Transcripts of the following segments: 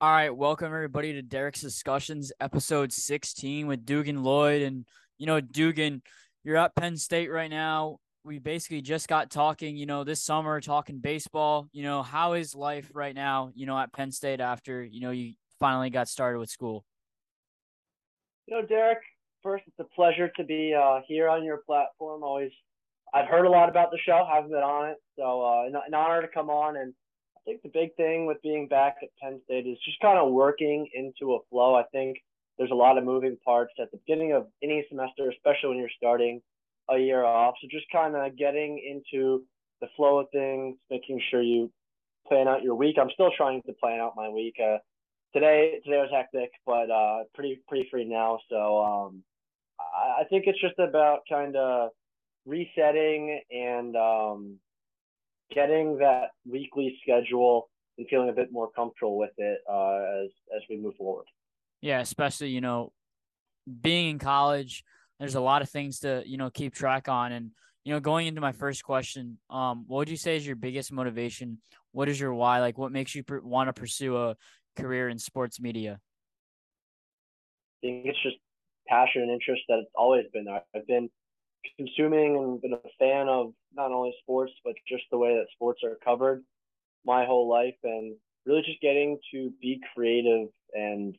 All right, welcome everybody to Derek's Discussions, episode 16 with Dugan Lloyd. And, you know, Dugan, you're at Penn State right now. We basically just got talking, you know, this summer, talking baseball. You know, how is life right now, you know, at Penn State after, you know, you finally got started with school? You know, Derek, first, it's a pleasure to be uh, here on your platform. Always, I've heard a lot about the show, haven't been on it. So, uh, an, an honor to come on and I think the big thing with being back at Penn State is just kind of working into a flow. I think there's a lot of moving parts at the beginning of any semester, especially when you're starting a year off. So just kind of getting into the flow of things, making sure you plan out your week. I'm still trying to plan out my week. Uh, today today was hectic, but uh, pretty pretty free now. So um, I, I think it's just about kind of resetting and um, getting that weekly schedule and feeling a bit more comfortable with it uh, as as we move forward. Yeah, especially you know, being in college, there's a lot of things to you know keep track on, and you know, going into my first question, um, what would you say is your biggest motivation? What is your why? Like, what makes you per- want to pursue a career in sports media? I think it's just passion and interest that it's always been there. I've been consuming and been a fan of not only sports but just the way that sports are covered my whole life and really just getting to be creative and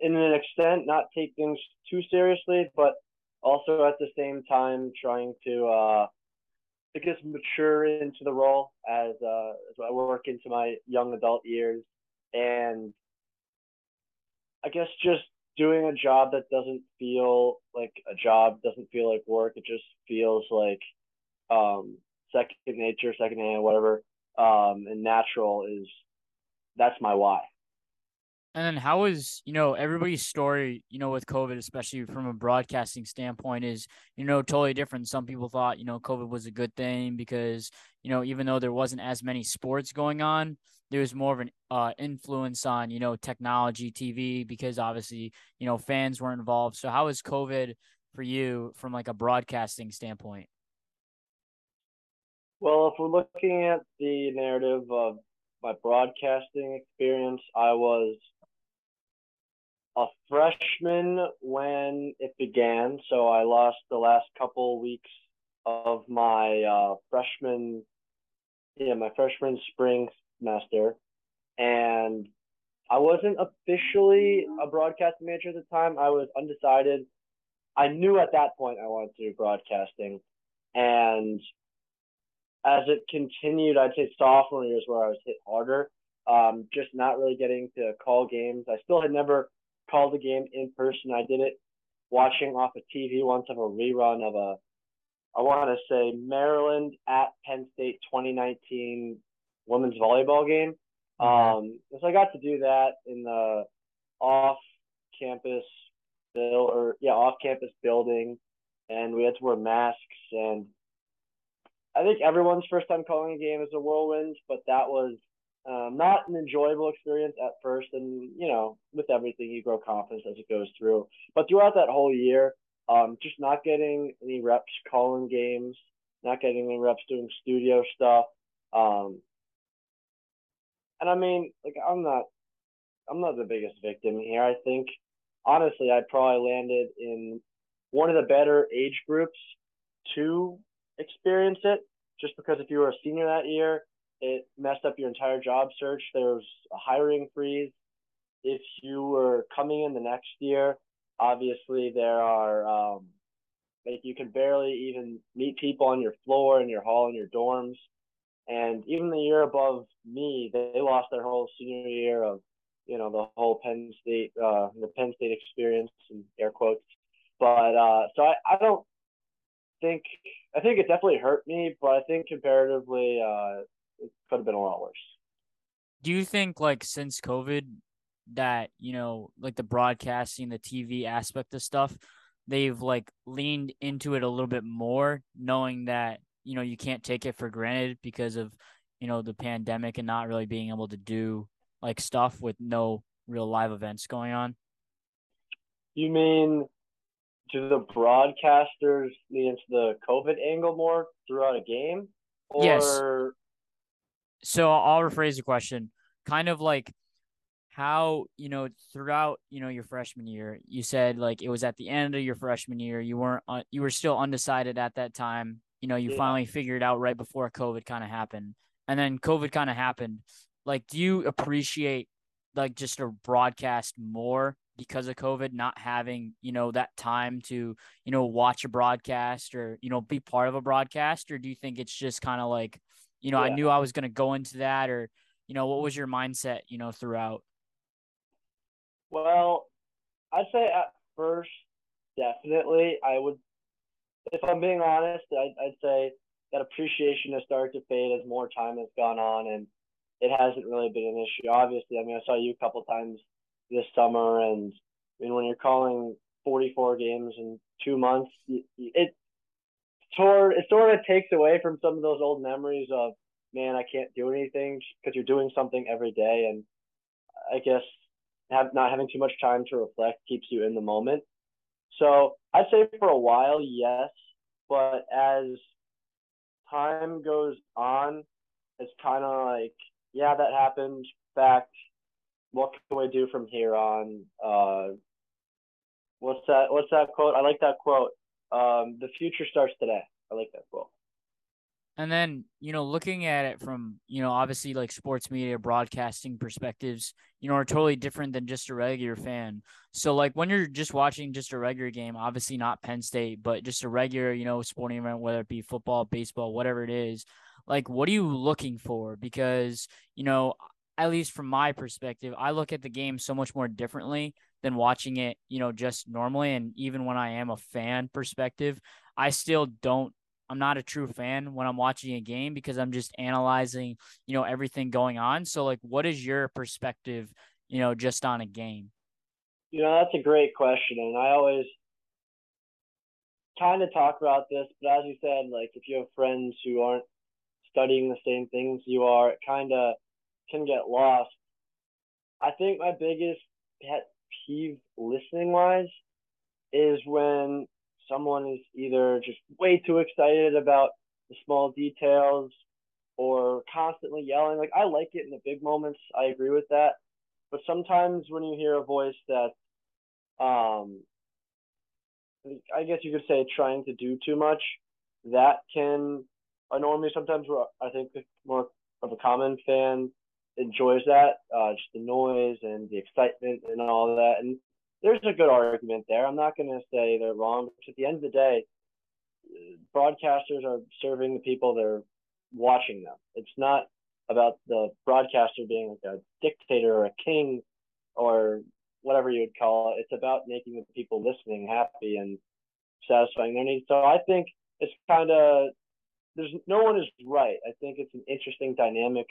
in an extent not take things too seriously but also at the same time trying to uh I guess mature into the role as uh as I work into my young adult years. And I guess just doing a job that doesn't feel like a job, doesn't feel like work. It just feels like um, second nature, second hand, whatever, um, and natural is that's my why. And then how is, you know, everybody's story, you know, with COVID, especially from a broadcasting standpoint, is, you know, totally different. Some people thought, you know, COVID was a good thing because, you know, even though there wasn't as many sports going on, there was more of an uh, influence on, you know, technology, TV, because obviously, you know, fans were involved. So how is COVID for you from like a broadcasting standpoint? Well, if we're looking at the narrative of my broadcasting experience, I was a freshman when it began, so I lost the last couple weeks of my uh, freshman, yeah, my freshman spring semester, and I wasn't officially a broadcasting major at the time. I was undecided. I knew at that point I wanted to do broadcasting, and as it continued, I'd say sophomore years where I was hit harder. Um, just not really getting to call games. I still had never called the game in person. I did it watching off of TV once of a rerun of a, I want to say Maryland at Penn State 2019 women's volleyball game. Mm-hmm. Um, so I got to do that in the off campus bill or yeah off campus building, and we had to wear masks and I think everyone's first time calling a game is a whirlwind, but that was um, not an enjoyable experience at first. And, you know, with everything, you grow confidence as it goes through. But throughout that whole year, um, just not getting any reps calling games, not getting any reps doing studio stuff. Um, and I mean, like, I'm not, I'm not the biggest victim here. I think, honestly, I probably landed in one of the better age groups to experience it. Just because if you were a senior that year, it messed up your entire job search. There's a hiring freeze. If you were coming in the next year, obviously there are um, like you can barely even meet people on your floor in your hall in your dorms. And even the year above me, they lost their whole senior year of, you know, the whole Penn State, uh, the Penn State experience in air quotes. But uh, so I, I don't think I think it definitely hurt me, but I think comparatively, uh, it could have been a lot worse. Do you think like since COVID that, you know, like the broadcasting, the TV aspect of stuff, they've like leaned into it a little bit more, knowing that, you know, you can't take it for granted because of, you know, the pandemic and not really being able to do like stuff with no real live events going on? You mean do the broadcasters lean into the COVID angle more throughout a game? Or... Yes. So I'll rephrase the question. kind of like how you know throughout you know your freshman year you said like it was at the end of your freshman year you weren't uh, you were still undecided at that time you know you yeah. finally figured out right before covid kind of happened and then covid kind of happened like do you appreciate like just a broadcast more because of covid not having you know that time to you know watch a broadcast or you know be part of a broadcast or do you think it's just kind of like you know yeah. i knew i was going to go into that or you know what was your mindset you know throughout well, I'd say at first, definitely, I would. If I'm being honest, I'd, I'd say that appreciation has started to fade as more time has gone on, and it hasn't really been an issue. Obviously, I mean, I saw you a couple times this summer, and I mean, when you're calling 44 games in two months, it sort it sort of takes away from some of those old memories of man, I can't do anything because you're doing something every day, and I guess have not having too much time to reflect keeps you in the moment. So I'd say for a while, yes, but as time goes on, it's kind of like, yeah, that happened. Fact, what can we do from here on? Uh, what's that? What's that quote? I like that quote. Um, the future starts today. I like that quote. And then, you know, looking at it from, you know, obviously like sports media broadcasting perspectives, you know, are totally different than just a regular fan. So like when you're just watching just a regular game, obviously not Penn State, but just a regular, you know, sporting event, whether it be football, baseball, whatever it is, like what are you looking for? Because, you know, at least from my perspective, I look at the game so much more differently than watching it, you know, just normally. And even when I am a fan perspective, I still don't I'm not a true fan when I'm watching a game because I'm just analyzing, you know, everything going on. So like what is your perspective, you know, just on a game? You know, that's a great question and I always kind of talk about this, but as you said, like if you have friends who aren't studying the same things you are, it kind of can get lost. I think my biggest pet peeve listening wise is when someone is either just way too excited about the small details or constantly yelling. Like I like it in the big moments. I agree with that. But sometimes when you hear a voice that um I guess you could say trying to do too much, that can annoy me sometimes where I think more of a common fan enjoys that, uh, just the noise and the excitement and all that. And there's a good argument there. I'm not going to say they're wrong, at the end of the day, broadcasters are serving the people they're watching them. It's not about the broadcaster being like a dictator or a king or whatever you would call it. It's about making the people listening happy and satisfying their needs. So I think it's kind of there's no one is right. I think it's an interesting dynamic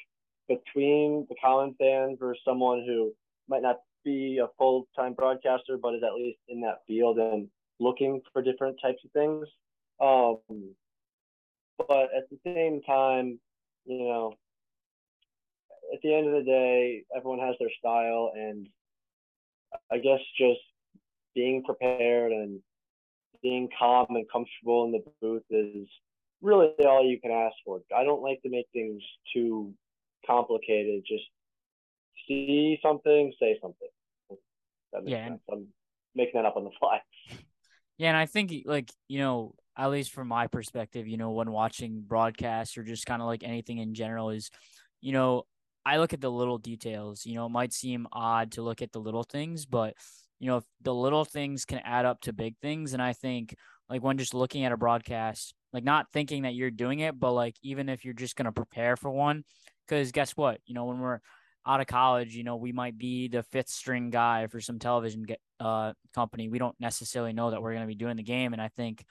between the common fan versus someone who might not be a full time broadcaster, but is at least in that field and looking for different types of things. Um, but at the same time, you know, at the end of the day, everyone has their style, and I guess just being prepared and being calm and comfortable in the booth is really all you can ask for. I don't like to make things too complicated. Just see something, say something. That yeah, sense. I'm making that up on the fly. Yeah, and I think like you know, at least from my perspective, you know, when watching broadcasts or just kind of like anything in general, is you know, I look at the little details. You know, it might seem odd to look at the little things, but you know, the little things can add up to big things. And I think like when just looking at a broadcast, like not thinking that you're doing it, but like even if you're just gonna prepare for one, because guess what? You know, when we're out of college, you know, we might be the fifth string guy for some television uh, company. We don't necessarily know that we're going to be doing the game. And I think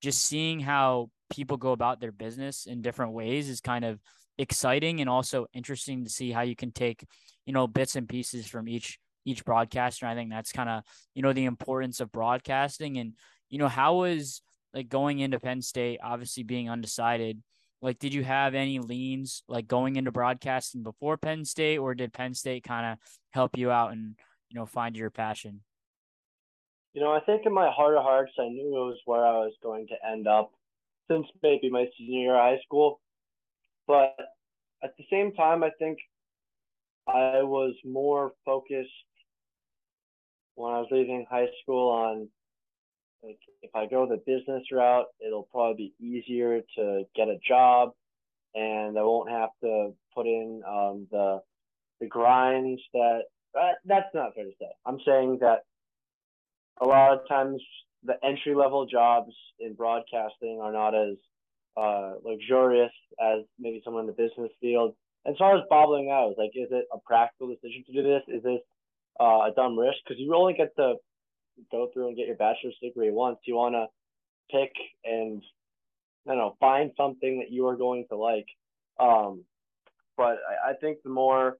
just seeing how people go about their business in different ways is kind of exciting and also interesting to see how you can take, you know, bits and pieces from each each broadcaster. I think that's kind of, you know, the importance of broadcasting and, you know, how was like going into Penn State, obviously being undecided, like, did you have any leans like going into broadcasting before Penn State, or did Penn State kind of help you out and you know find your passion? You know, I think in my heart of hearts, I knew it was where I was going to end up since maybe my senior year of high school. But at the same time, I think I was more focused when I was leaving high school on like if I go the business route, it'll probably be easier to get a job, and I won't have to put in um, the the grinds that. Uh, that's not fair to say. I'm saying that a lot of times the entry level jobs in broadcasting are not as uh, luxurious as maybe someone in the business field. So I was bobbling out. Like, is it a practical decision to do this? Is this uh, a dumb risk? Because you only get to go through and get your bachelor's degree once. You want to pick and I don't know find something that you are going to like. Um, but I, I think the more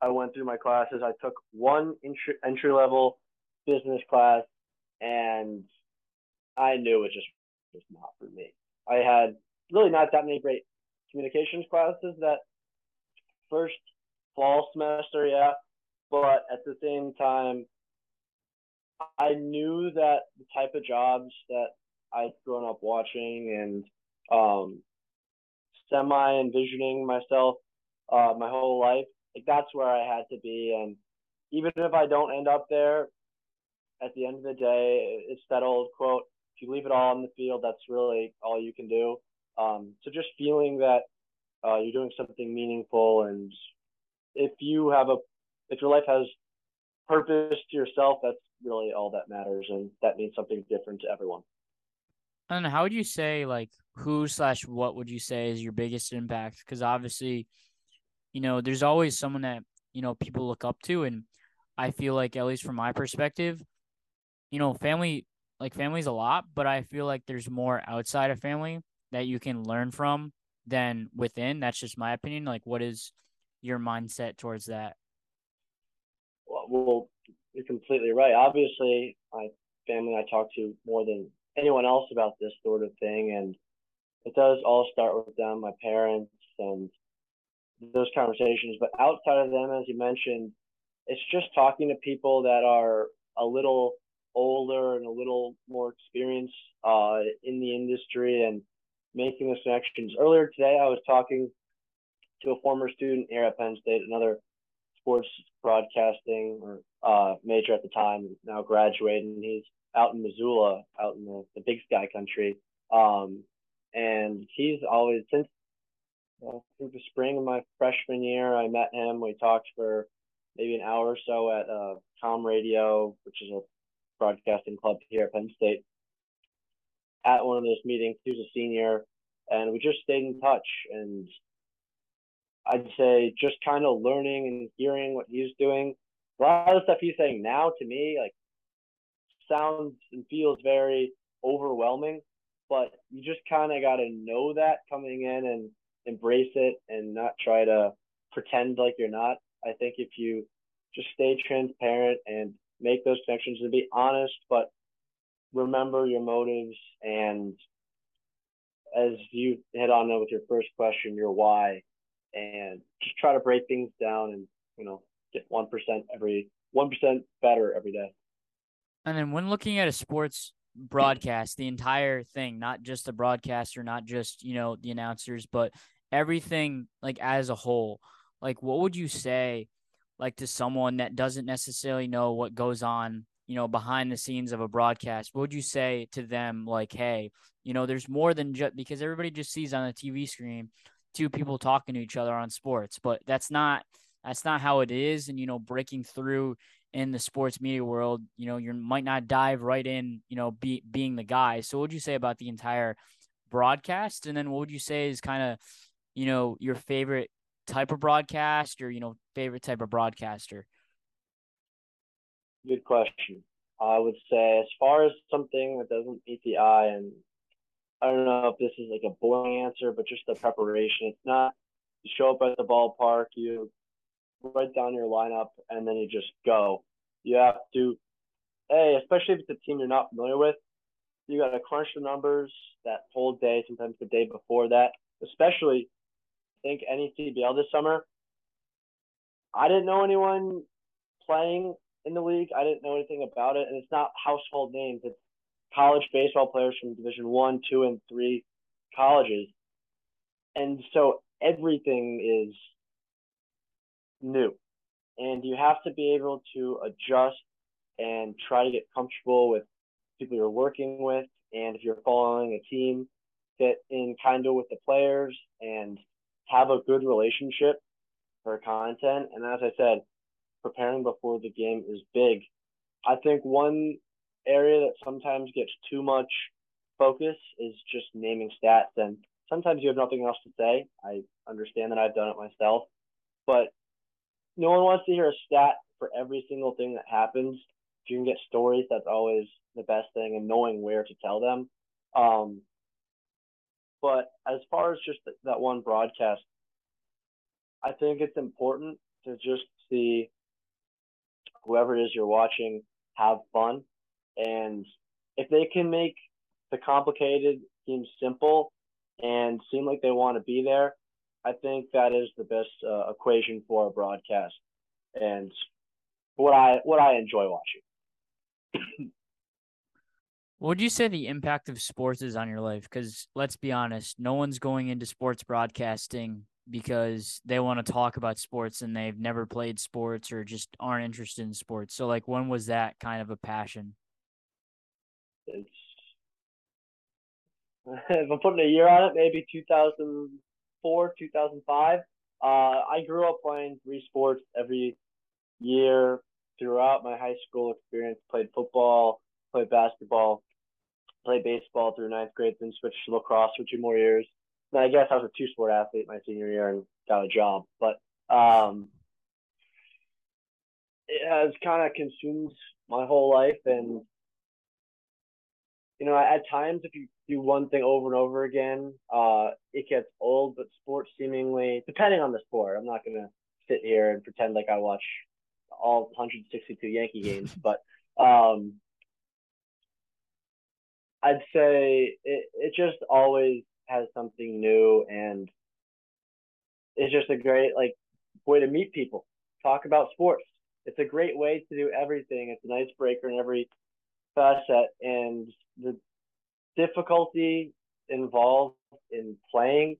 I went through my classes, I took one entry, entry level business class, and I knew it just was not for me. I had really not that many great communications classes that first fall semester, yeah, but at the same time, I knew that the type of jobs that I'd grown up watching and um, semi envisioning myself uh, my whole life, like that's where I had to be. And even if I don't end up there, at the end of the day, it's that old quote: "If you leave it all on the field, that's really all you can do." Um, so just feeling that uh, you're doing something meaningful, and if you have a, if your life has purpose to yourself, that's really all that matters, and that means something different to everyone. And how would you say, like, who slash what would you say is your biggest impact? Because obviously, you know, there's always someone that you know people look up to, and I feel like, at least from my perspective, you know, family, like, family's a lot, but I feel like there's more outside of family that you can learn from than within. That's just my opinion. Like, what is your mindset towards that? Well, you're completely right. Obviously, my family I talk to more than anyone else about this sort of thing, and it does all start with them, my parents, and those conversations. But outside of them, as you mentioned, it's just talking to people that are a little older and a little more experienced uh, in the industry and making those connections. Earlier today, I was talking to a former student here at Penn State, another sports broadcasting or uh, major at the time, now graduating. He's out in Missoula, out in the, the Big Sky country. Um, and he's always since uh, since the spring of my freshman year, I met him. We talked for maybe an hour or so at uh, CommRadio, which is a broadcasting club here at Penn State. At one of those meetings, he was a senior, and we just stayed in touch. And I'd say just kind of learning and hearing what he's doing. A lot of the stuff he's saying now to me, like, sounds and feels very overwhelming, but you just kind of got to know that coming in and embrace it and not try to pretend like you're not. I think if you just stay transparent and make those connections and be honest, but remember your motives and as you hit on with your first question, your why and just try to break things down and you know get one percent every one percent better every day. And then when looking at a sports broadcast, the entire thing, not just the broadcaster, not just you know the announcers, but everything like as a whole, like what would you say, like to someone that doesn't necessarily know what goes on you know behind the scenes of a broadcast what would you say to them like hey you know there's more than just because everybody just sees on the tv screen two people talking to each other on sports, but that's not that's not how it is. And you know, breaking through in the sports media world, you know, you might not dive right in, you know, be, being the guy. So, what would you say about the entire broadcast? And then, what would you say is kind of, you know, your favorite type of broadcast or you know, favorite type of broadcaster? Good question. I would say, as far as something that doesn't meet the eye and I don't know if this is like a boring answer, but just the preparation. It's not you show up at the ballpark, you write down your lineup, and then you just go. You have to, hey, especially if it's a team you're not familiar with, you got to crunch the numbers that whole day, sometimes the day before that. Especially, I think any NECBL this summer. I didn't know anyone playing in the league. I didn't know anything about it, and it's not household names. It's college baseball players from Division One, Two, and Three colleges, and so everything is new. and you have to be able to adjust and try to get comfortable with people you're working with. And if you're following a team, get in kind of with the players and have a good relationship for content. And as I said, preparing before the game is big. I think one area that sometimes gets too much focus is just naming stats. And sometimes you have nothing else to say. I understand that I've done it myself, but no one wants to hear a stat for every single thing that happens. If you can get stories, that's always the best thing, and knowing where to tell them. Um, but as far as just that one broadcast, I think it's important to just see whoever it is you're watching have fun. And if they can make the complicated seem simple and seem like they want to be there, I think that is the best uh, equation for a broadcast and what I what I enjoy watching. what would you say the impact of sports is on your life? Because let's be honest, no one's going into sports broadcasting because they want to talk about sports and they've never played sports or just aren't interested in sports. So like when was that kind of a passion? It's if I'm putting a year on it, maybe 2004, 2005. Uh, I grew up playing three sports every year throughout my high school experience. Played football, played basketball, played baseball through ninth grade, then switched to lacrosse for two more years. And I guess I was a two sport athlete my senior year and got a job, but um, it has kind of consumed my whole life. And, you know, at times, if you do one thing over and over again, uh, it gets old, but sports seemingly, depending on the sport, I'm not to sit here and pretend like I watch all 162 Yankee games, but um, I'd say it, it just always has something new and it's just a great like way to meet people, talk about sports. It's a great way to do everything. It's an icebreaker in every facet, and the difficulty involved in playing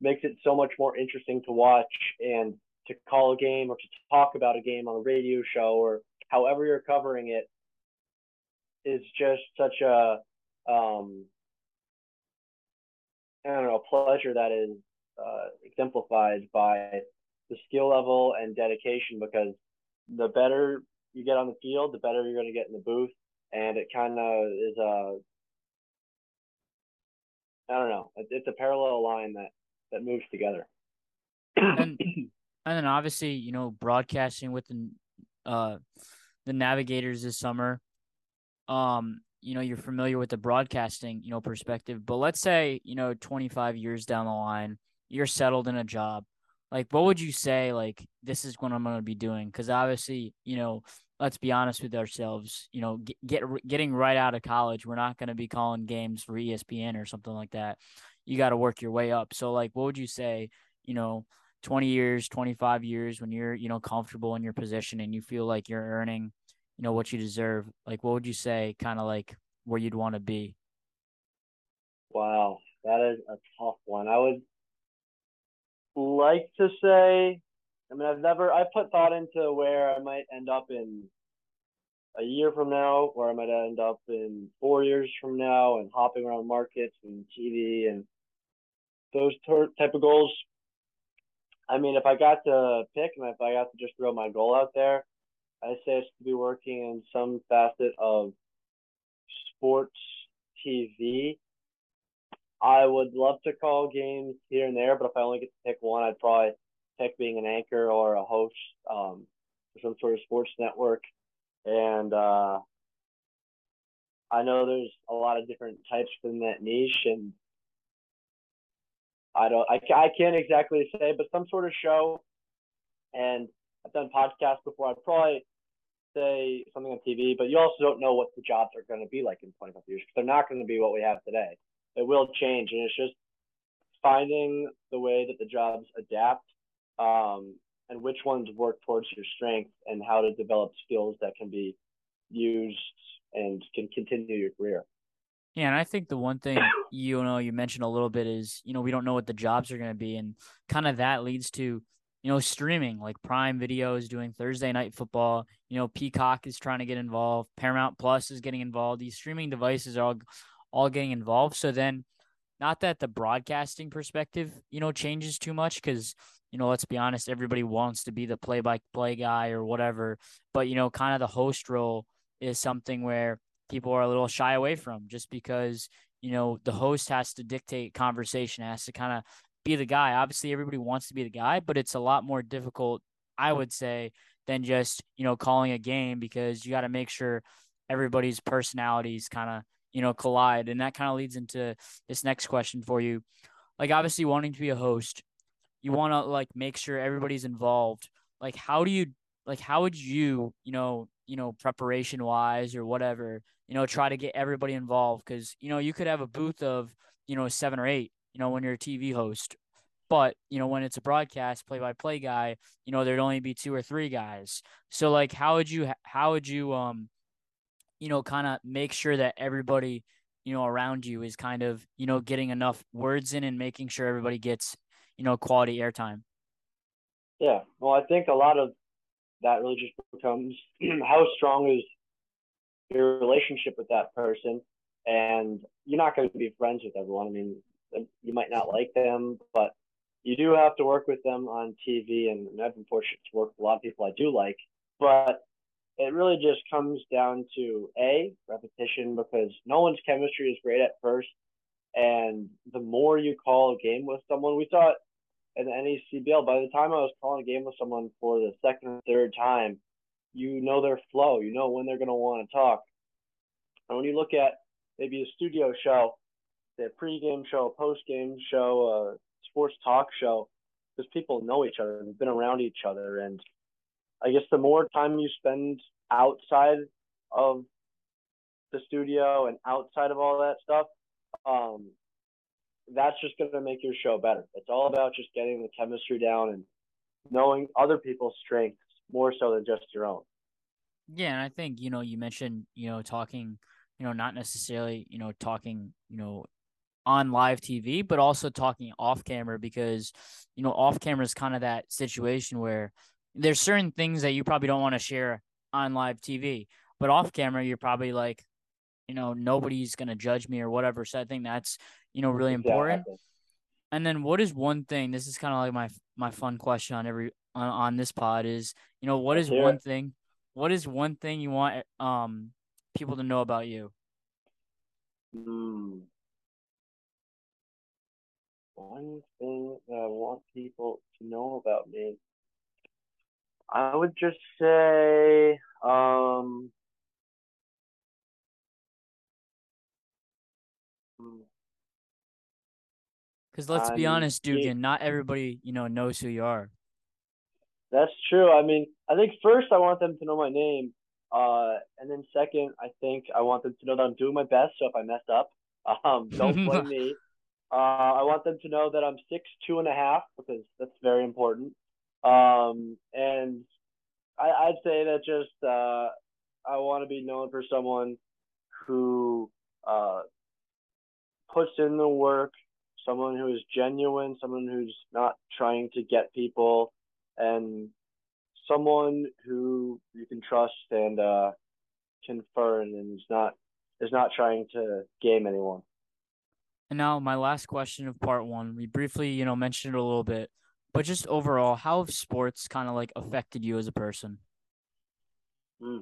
makes it so much more interesting to watch and to call a game or to talk about a game on a radio show or however you're covering it is just such a um, I don't know, pleasure that is uh, exemplified by the skill level and dedication because the better you get on the field, the better you're going to get in the booth. And it kind of is a, I don't know, it's a parallel line that, that moves together. and, and then obviously, you know, broadcasting with the, uh, the navigators this summer. Um, you know you're familiar with the broadcasting you know perspective but let's say you know 25 years down the line you're settled in a job like what would you say like this is what i'm going to be doing? Because obviously you know let's be honest with ourselves you know get, get getting right out of college we're not going to be calling games for espn or something like that. You got to work your way up. So like what would you say you know 20 years 25 years when you're you know comfortable in your position and you feel like you're earning you know what you deserve like what would you say kind of like where you'd want to be? Wow that is a tough one. I would like to say i mean i've never I've put thought into where i might end up in a year from now where i might end up in four years from now and hopping around markets and tv and those type of goals i mean if i got to pick and if i got to just throw my goal out there I say it's to be working in some facet of sports TV. I would love to call games here and there, but if I only get to pick one, I'd probably pick being an anchor or a host um, for some sort of sports network. And uh, I know there's a lot of different types within that niche, and I don't, I, I can't exactly say, but some sort of show. And I've done podcasts before. I'd probably say something on TV, but you also don't know what the jobs are going to be like in 25 years because they're not going to be what we have today. It will change, and it's just finding the way that the jobs adapt um, and which ones work towards your strength and how to develop skills that can be used and can continue your career. Yeah, and I think the one thing you know you mentioned a little bit is you know we don't know what the jobs are going to be, and kind of that leads to you know, streaming like Prime Video is doing Thursday night football. You know, Peacock is trying to get involved. Paramount Plus is getting involved. These streaming devices are all, all getting involved. So then, not that the broadcasting perspective, you know, changes too much because, you know, let's be honest, everybody wants to be the play by play guy or whatever. But, you know, kind of the host role is something where people are a little shy away from just because, you know, the host has to dictate conversation, has to kind of be the guy. Obviously, everybody wants to be the guy, but it's a lot more difficult, I would say, than just, you know, calling a game because you got to make sure everybody's personalities kind of, you know, collide. And that kind of leads into this next question for you. Like, obviously, wanting to be a host, you want to like make sure everybody's involved. Like, how do you, like, how would you, you know, you know, preparation wise or whatever, you know, try to get everybody involved? Because, you know, you could have a booth of, you know, seven or eight you know, when you're a TV host. But, you know, when it's a broadcast play by play guy, you know, there'd only be two or three guys. So like how would you how would you um you know, kind of make sure that everybody, you know, around you is kind of, you know, getting enough words in and making sure everybody gets, you know, quality airtime. Yeah. Well, I think a lot of that really just becomes how strong is your relationship with that person and you're not going to be friends with everyone. I mean, uh, you might not like them, but you do have to work with them on TV. And I've been fortunate to work with a lot of people I do like, but it really just comes down to a repetition because no one's chemistry is great at first, and the more you call a game with someone, we saw it in the NECBL. By the time I was calling a game with someone for the second or third time, you know their flow, you know when they're going to want to talk. And when you look at maybe a studio show, the pregame show, a postgame show, a sports talk show, because people know each other and been around each other. And I guess the more time you spend outside of the studio and outside of all that stuff, um, that's just going to make your show better. It's all about just getting the chemistry down and knowing other people's strengths more so than just your own. Yeah, and I think you know you mentioned you know talking, you know not necessarily you know talking you know on live TV, but also talking off camera because, you know, off camera is kind of that situation where there's certain things that you probably don't want to share on live TV, but off camera, you're probably like, you know, nobody's going to judge me or whatever. So I think that's, you know, really important. Yeah, and then what is one thing, this is kind of like my, my fun question on every, on, on this pod is, you know, what is one thing, what is one thing you want, um, people to know about you? Hmm one thing that I want people to know about me. I would just say, um, because let's I'm, be honest, Dugan, not everybody you know knows who you are. That's true. I mean, I think first I want them to know my name, uh, and then second, I think I want them to know that I'm doing my best. So if I mess up, um, don't blame me. Uh, I want them to know that I'm six two and a half because that's very important. Um, and I, I'd say that just uh, I want to be known for someone who uh, puts in the work, someone who is genuine, someone who's not trying to get people, and someone who you can trust and uh, confirm and is not is not trying to game anyone. And now my last question of part one. We briefly, you know, mentioned it a little bit, but just overall, how have sports kind of like affected you as a person? Hmm.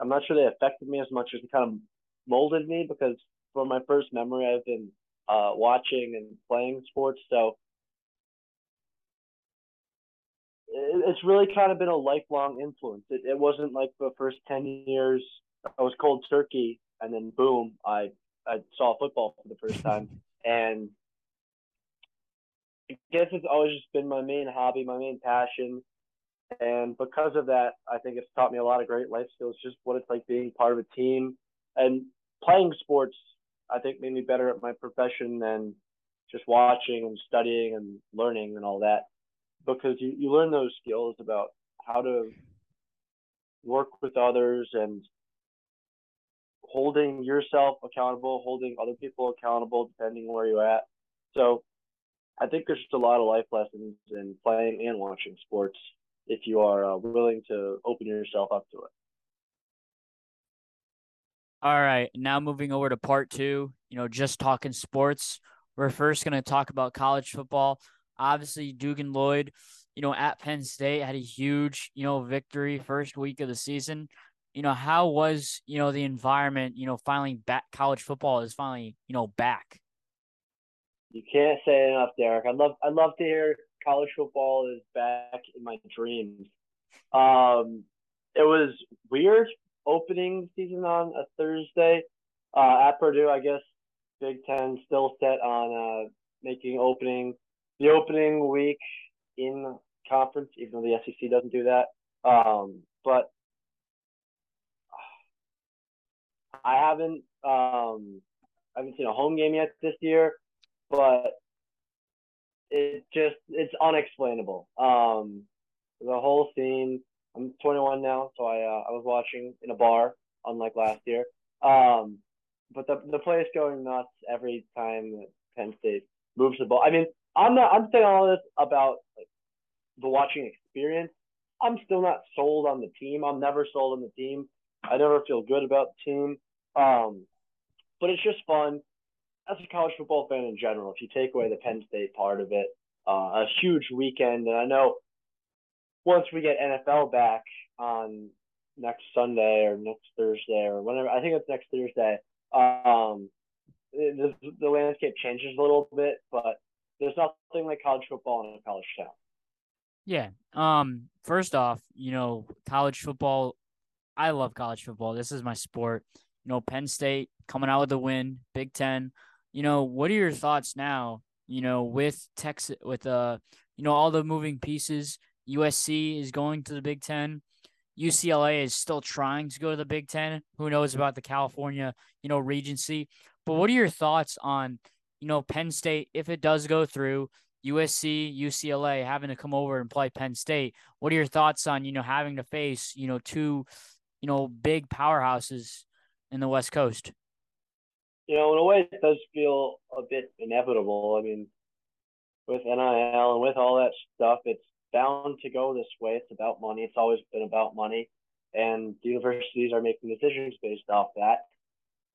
I'm not sure they affected me as much as they kind of molded me because from my first memory, I've been uh, watching and playing sports. So it's really kind of been a lifelong influence. It, it wasn't like the first 10 years I was cold turkey and then boom, I I saw football for the first time, and I guess it's always just been my main hobby, my main passion, and because of that, I think it's taught me a lot of great life skills, just what it's like being part of a team, and playing sports. I think made me better at my profession than just watching and studying and learning and all that, because you you learn those skills about how to work with others and holding yourself accountable, holding other people accountable, depending where you're at. So I think there's just a lot of life lessons in playing and watching sports if you are uh, willing to open yourself up to it. All right, now moving over to part two, you know, just talking sports. We're first going to talk about college football. Obviously, Dugan Lloyd, you know, at Penn State had a huge, you know, victory first week of the season. You know, how was, you know, the environment, you know, finally back college football is finally, you know, back. You can't say enough, Derek. I love I love to hear college football is back in my dreams. Um, it was weird opening season on a Thursday uh, at Purdue. I guess Big Ten still set on uh, making opening the opening week in conference, even though the SEC doesn't do that. Um, but I haven't um, I haven't seen a home game yet this year, but it just it's unexplainable. Um, the whole scene. I'm 21 now, so I uh, I was watching in a bar, unlike last year. Um, but the the place going nuts every time Penn State moves the ball. I mean, I'm not. I'm saying all this about like, the watching experience. I'm still not sold on the team. I'm never sold on the team. I never feel good about the team. Um, but it's just fun as a college football fan in general. If you take away the Penn State part of it, uh, a huge weekend, and I know once we get NFL back on next Sunday or next Thursday or whenever, I think it's next Thursday. Um, the, the landscape changes a little bit, but there's nothing like college football in a college town. Yeah. Um. First off, you know, college football. I love college football. This is my sport. You know, Penn State coming out with a win, Big Ten. You know, what are your thoughts now? You know, with Texas, with uh, you know, all the moving pieces. USC is going to the Big Ten. UCLA is still trying to go to the Big Ten. Who knows about the California, you know, Regents? But what are your thoughts on, you know, Penn State if it does go through? USC, UCLA having to come over and play Penn State. What are your thoughts on, you know, having to face, you know, two, you know, big powerhouses in the West Coast? You know, in a way, it does feel a bit inevitable. I mean, with NIL and with all that stuff, it's bound to go this way. It's about money. It's always been about money. And the universities are making decisions based off that.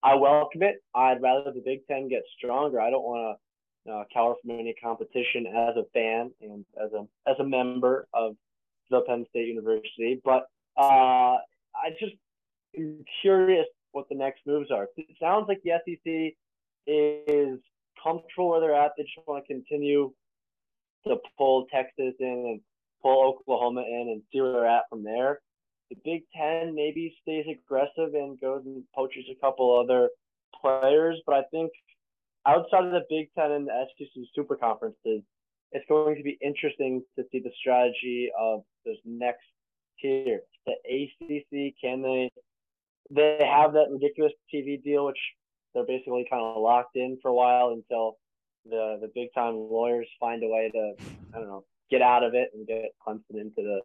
I welcome it. I'd rather the Big Ten get stronger. I don't want to uh, cower from any competition as a fan and as a as a member of the Penn State University. But uh, I just am curious what the next moves are. It sounds like the SEC is comfortable where they're at. They just want to continue to pull Texas in and pull Oklahoma in and see where they're at from there. The Big Ten maybe stays aggressive and goes and poaches a couple other players, but I think outside of the Big Ten and the SEC super conferences, it's going to be interesting to see the strategy of those next tiers. The ACC, can they? They have that ridiculous TV deal, which they're basically kind of locked in for a while until the the big time lawyers find a way to I don't know get out of it and get Clemson into the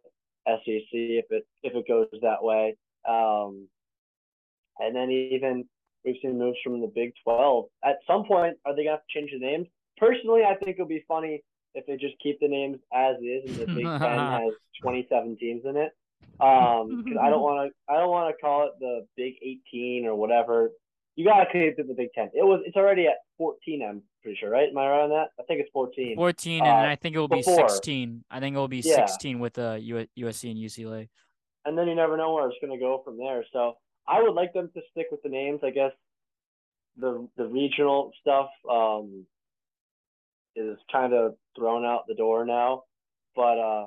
SEC if it if it goes that way. Um, and then even we've seen moves from the Big Twelve. At some point, are they gonna have to change the names? Personally, I think it'll be funny if they just keep the names as is and the Big Ten has 27 teams in it. Um, because I don't want to I don't want to call it the Big 18 or whatever you gotta keep it the Big Ten. It was it's already at fourteen. I'm pretty sure, right? Am I right on that? I think it's fourteen. Fourteen, and uh, I think it will be sixteen. I think it will be yeah. sixteen with uh, USC and UCLA. And then you never know where it's gonna go from there. So I would like them to stick with the names. I guess the the regional stuff um, is kind of thrown out the door now, but uh,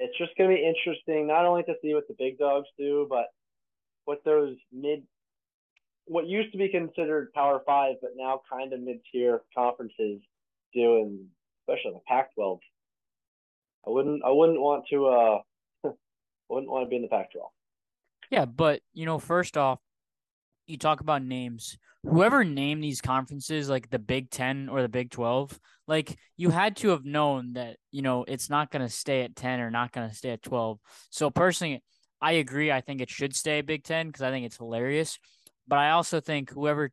it's just gonna be interesting not only to see what the big dogs do, but what those mid what used to be considered Power Five, but now kind of mid tier conferences do, and especially the Pac-12. I wouldn't I wouldn't want to uh I wouldn't want to be in the Pac-12. Yeah, but you know, first off, you talk about names. Whoever named these conferences, like the Big Ten or the Big Twelve, like you had to have known that you know it's not going to stay at ten or not going to stay at twelve. So personally, I agree. I think it should stay Big Ten because I think it's hilarious. But I also think whoever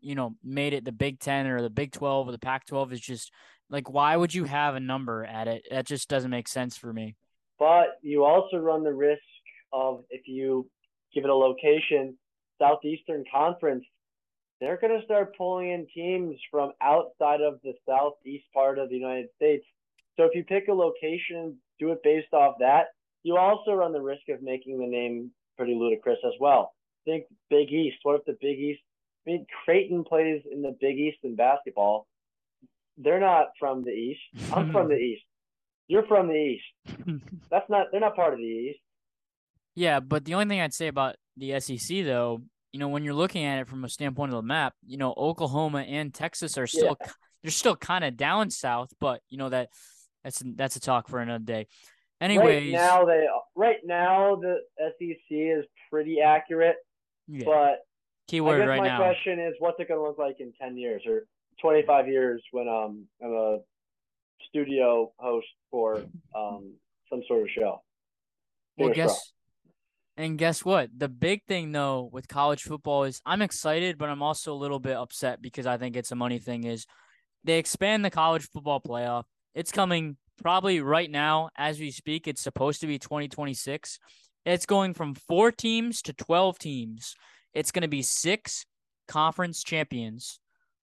you know made it the Big Ten or the Big Twelve or the Pac twelve is just Like, why would you have a number at it? That just doesn't make sense for me. But you also run the risk of if you give it a location, Southeastern Conference, they're going to start pulling in teams from outside of the southeast part of the United States. So if you pick a location, do it based off that, you also run the risk of making the name pretty ludicrous as well. Think Big East. What if the Big East? I mean, Creighton plays in the Big East in basketball. They're not from the East. I'm from the East. You're from the East. That's not. They're not part of the East. Yeah, but the only thing I'd say about the SEC though, you know, when you're looking at it from a standpoint of the map, you know, Oklahoma and Texas are still yeah. they're still kind of down south, but you know that that's that's a talk for another day. Anyways, right now they right now the SEC is pretty accurate, yeah. but keyword right my now. question is, what's it going to look like in ten years or twenty five years when um I'm a studio host for um some sort of show? Well, guess and guess what? The big thing though with college football is I'm excited, but I'm also a little bit upset because I think it's a money thing. Is they expand the college football playoff? It's coming probably right now as we speak. It's supposed to be 2026. It's going from four teams to 12 teams. It's going to be six conference champions,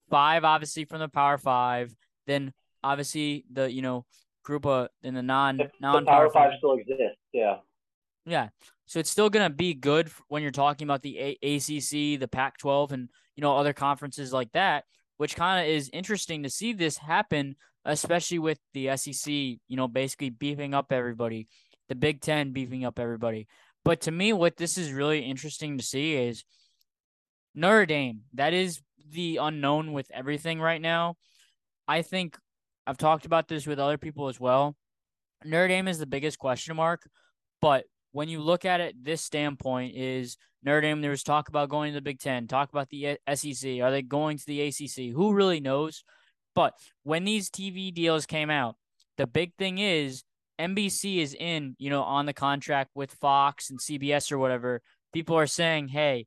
five obviously from the Power Five, then obviously the you know group of in the non non Power Five still exists. Yeah. Yeah. So it's still going to be good when you're talking about the a- ACC, the Pac 12, and, you know, other conferences like that, which kind of is interesting to see this happen, especially with the SEC, you know, basically beefing up everybody, the Big Ten beefing up everybody. But to me, what this is really interesting to see is Notre Dame. That is the unknown with everything right now. I think I've talked about this with other people as well. Notre Dame is the biggest question mark, but when you look at it, this standpoint is Notre Dame. There was talk about going to the Big Ten, talk about the SEC. Are they going to the ACC? Who really knows? But when these TV deals came out, the big thing is NBC is in, you know, on the contract with Fox and CBS or whatever. People are saying, hey,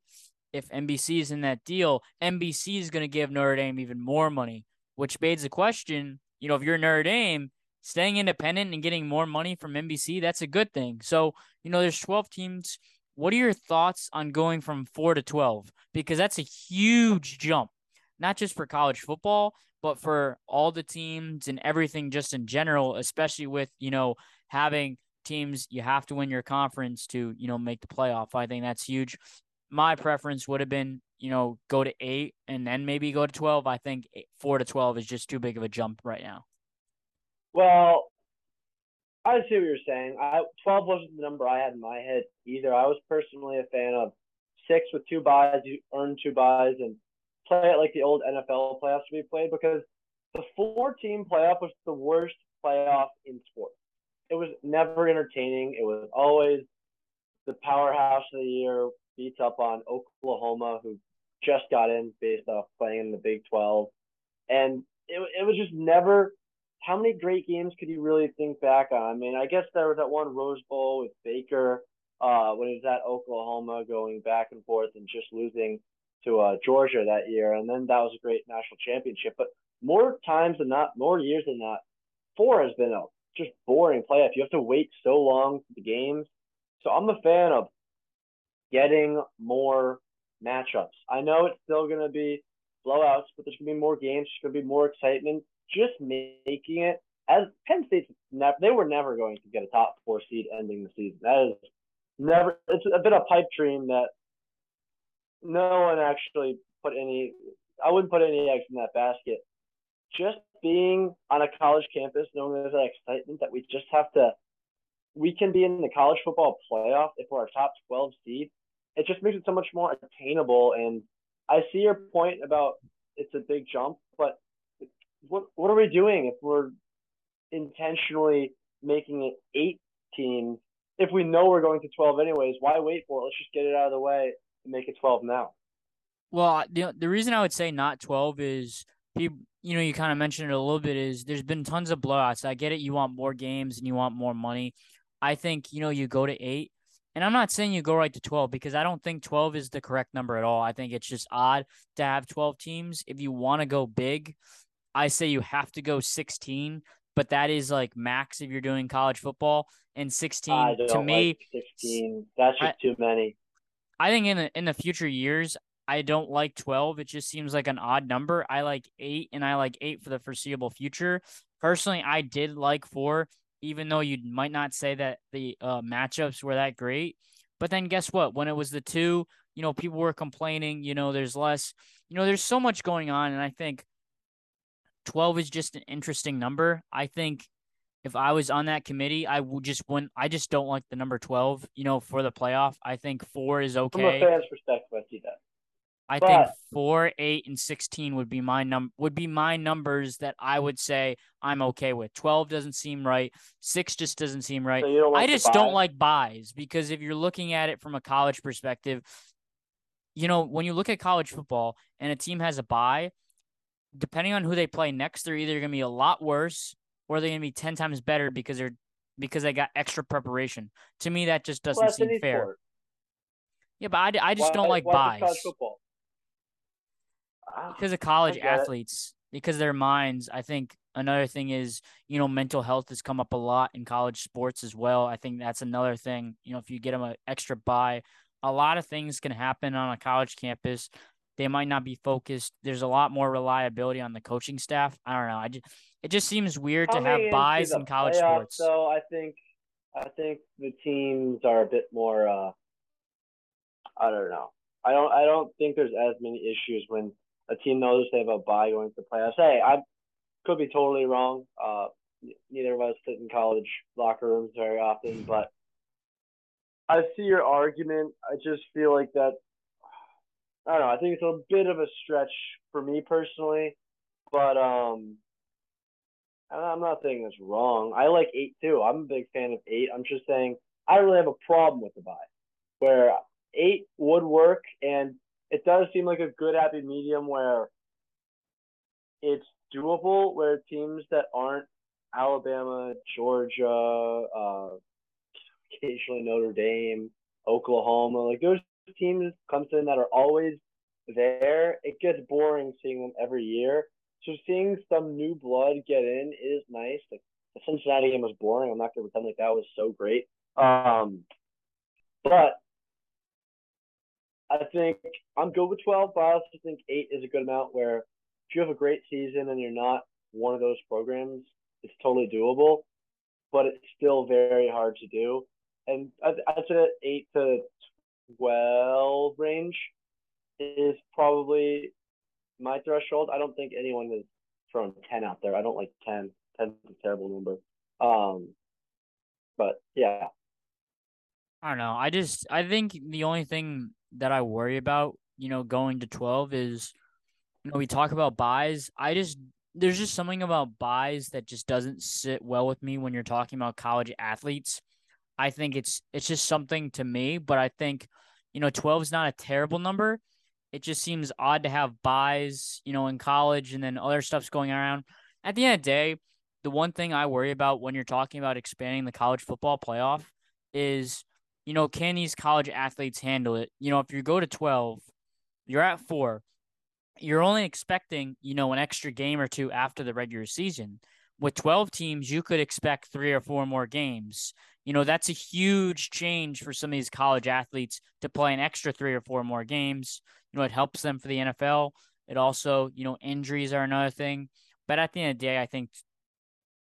if NBC is in that deal, NBC is going to give Notre Dame even more money, which begs the question, you know, if you're Notre Dame, staying independent and getting more money from NBC, that's a good thing. So, you know, there's 12 teams. What are your thoughts on going from four to 12? Because that's a huge jump, not just for college football, but for all the teams and everything just in general, especially with, you know, having teams, you have to win your conference to, you know, make the playoff. I think that's huge. My preference would have been, you know, go to eight and then maybe go to 12. I think eh, four to 12 is just too big of a jump right now. Well, I see what you're saying. I twelve wasn't the number I had in my head either. I was personally a fan of six with two buys, you earn two buys, and play it like the old NFL playoffs to be played because the four team playoff was the worst playoff in sports. It was never entertaining. It was always the powerhouse of the year beats up on Oklahoma, who just got in based off playing in the Big 12. And it, it was just never how many great games could you really think back on? I mean, I guess there was that one Rose Bowl with Baker uh, when he was at Oklahoma going back and forth and just losing to uh, Georgia that year. And then that was a great national championship. But more times than not, more years than not, four has been a just boring playoff. You have to wait so long for the games. So I'm a fan of getting more matchups. I know it's still going to be blowouts, but there's going to be more games. There's going to be more excitement just making it as Penn State's never they were never going to get a top four seed ending the season. That is never it's a bit of pipe dream that no one actually put any I wouldn't put any eggs in that basket. Just being on a college campus, knowing there's that excitement that we just have to we can be in the college football playoff if we're a top twelve seed. It just makes it so much more attainable and I see your point about it's a big jump, but what what are we doing if we're intentionally making it eight teams? If we know we're going to twelve anyways, why wait for it? Let's just get it out of the way and make it twelve now. Well, the the reason I would say not twelve is people. You know, you kind of mentioned it a little bit. Is there's been tons of blowouts. I get it. You want more games and you want more money. I think you know you go to eight, and I'm not saying you go right to 12 because I don't think 12 is the correct number at all. I think it's just odd to have 12 teams. If you want to go big, I say you have to go 16, but that is like max if you're doing college football. And 16 to me, like 16. That's just I, too many. I think in the in the future years, I don't like 12. It just seems like an odd number. I like eight, and I like eight for the foreseeable future. Personally, I did like four, even though you might not say that the uh, matchups were that great. But then guess what? When it was the two, you know, people were complaining, you know, there's less, you know, there's so much going on. And I think 12 is just an interesting number. I think if I was on that committee, I would just wouldn't. I just don't like the number 12, you know, for the playoff. I think four is okay. From a fan's perspective, I see that. I but, think four, eight, and sixteen would be my num would be my numbers that I would say I'm okay with. Twelve doesn't seem right. Six just doesn't seem right. So like I just don't like buys because if you're looking at it from a college perspective, you know, when you look at college football and a team has a buy, depending on who they play next, they're either gonna be a lot worse or they're gonna be ten times better because they're because they got extra preparation. To me, that just doesn't well, seem fair. Sport. Yeah, but I, I just why, don't like buys. Ah, because of college athletes, it. because their minds. I think another thing is, you know, mental health has come up a lot in college sports as well. I think that's another thing. You know, if you get them an extra buy, a lot of things can happen on a college campus. They might not be focused. There's a lot more reliability on the coaching staff. I don't know. I just it just seems weird Coming to have buys in college playoffs, sports. So I think I think the teams are a bit more. uh I don't know. I don't. I don't think there's as many issues when a team knows they have a buy going to playoffs. Hey, I could be totally wrong. Uh, neither of us sit in college locker rooms very often, but I see your argument. I just feel like that. I don't know. I think it's a bit of a stretch for me personally, but um, I'm not saying it's wrong. I like eight too. I'm a big fan of eight. I'm just saying I really have a problem with the bye, where eight would work, and it does seem like a good happy medium where it's doable where teams that aren't Alabama, Georgia, uh, occasionally Notre Dame, Oklahoma, like those teams Clemson that are always there, it gets boring seeing them every year. So seeing some new blood get in is nice. Like the Cincinnati game was boring. I'm not gonna pretend like that was so great. Um, but I think I'm good with 12, but I also think eight is a good amount where if you have a great season and you're not one of those programs, it's totally doable, but it's still very hard to do. And I'd, I'd say that eight to 12 range is probably my threshold. I don't think anyone has thrown 10 out there. I don't like 10. 10 is a terrible number. Um, but yeah. I don't know. I just I think the only thing that I worry about, you know, going to 12 is, you know, we talk about buys. I just, there's just something about buys that just doesn't sit well with me when you're talking about college athletes. I think it's, it's just something to me, but I think, you know, 12 is not a terrible number. It just seems odd to have buys, you know, in college and then other stuff's going around. At the end of the day, the one thing I worry about when you're talking about expanding the college football playoff is you know, can these college athletes handle it? You know, if you go to 12, you're at four, you're only expecting, you know, an extra game or two after the regular season. With 12 teams, you could expect three or four more games. You know, that's a huge change for some of these college athletes to play an extra three or four more games. You know, it helps them for the NFL. It also, you know, injuries are another thing. But at the end of the day, I think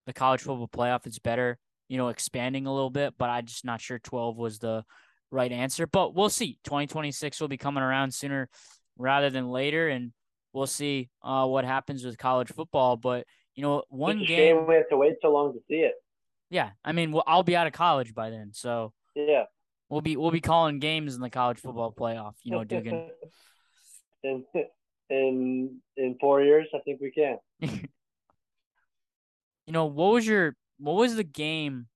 the college football playoff is better you know, expanding a little bit, but I'm just not sure 12 was the right answer. But we'll see. 2026 will be coming around sooner rather than later, and we'll see uh, what happens with college football. But you know, one game we have to wait so long to see it. Yeah, I mean, well, I'll be out of college by then, so yeah, we'll be we'll be calling games in the college football playoff. You know, Dugan. in in in four years, I think we can. you know, what was your what was the game,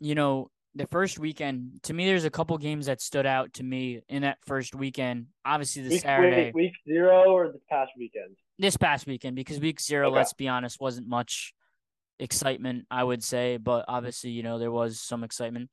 you know, the first weekend? To me, there's a couple games that stood out to me in that first weekend. Obviously, the week, Saturday. Week, week zero or the past weekend? This past weekend, because week zero, okay. let's be honest, wasn't much excitement, I would say, but obviously, you know, there was some excitement.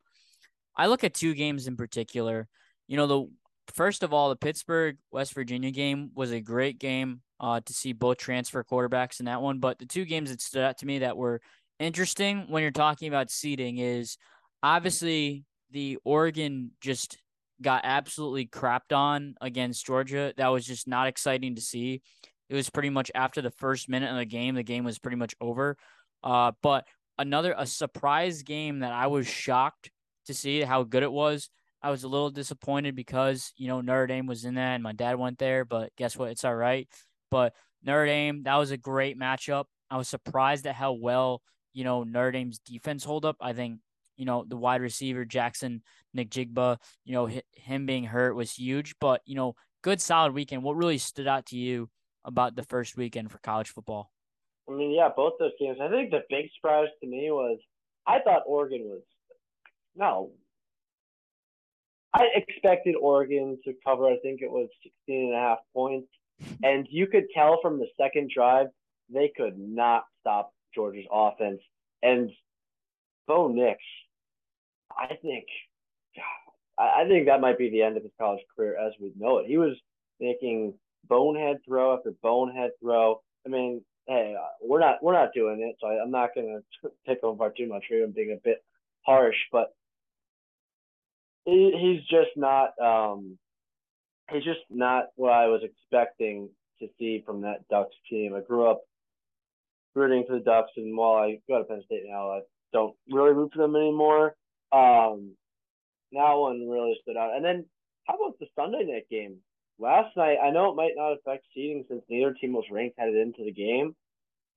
I look at two games in particular. You know, the first of all, the Pittsburgh West Virginia game was a great game uh, to see both transfer quarterbacks in that one. But the two games that stood out to me that were interesting when you're talking about seeding is obviously the Oregon just got absolutely crapped on against Georgia. That was just not exciting to see. It was pretty much after the first minute of the game, the game was pretty much over. Uh, but another a surprise game that I was shocked to see how good it was. I was a little disappointed because you know Notre Dame was in that and my dad went there, but guess what? It's all right. But Notre Dame, that was a great matchup. I was surprised at how well you know Notre Dame's defense hold up. I think you know the wide receiver Jaxon Nick Jigba, you know him being hurt was huge, but you know good solid weekend. What really stood out to you about the first weekend for college football? I mean, yeah, both those games. I think the big surprise to me was I thought Oregon was no. I expected Oregon to cover, I think it was 16 and a half points. And you could tell from the second drive, they could not stop Georgia's offense. And Bo Nix, I think, I think that might be the end of his college career as we know it. He was making bonehead throw after bonehead throw. I mean, hey, uh, we're not we're not doing it, so I, am not going to pick him apart too much. I'm being a bit harsh, but he, he's just not um, he's just not what I was expecting to see from that Ducks team. I grew up rooting for the Ducks, and while I go to Penn State now, I don't really root for them anymore. Um, that one really stood out. And then how about the Sunday night game? Last night, I know it might not affect seeding since neither team was ranked headed into the game,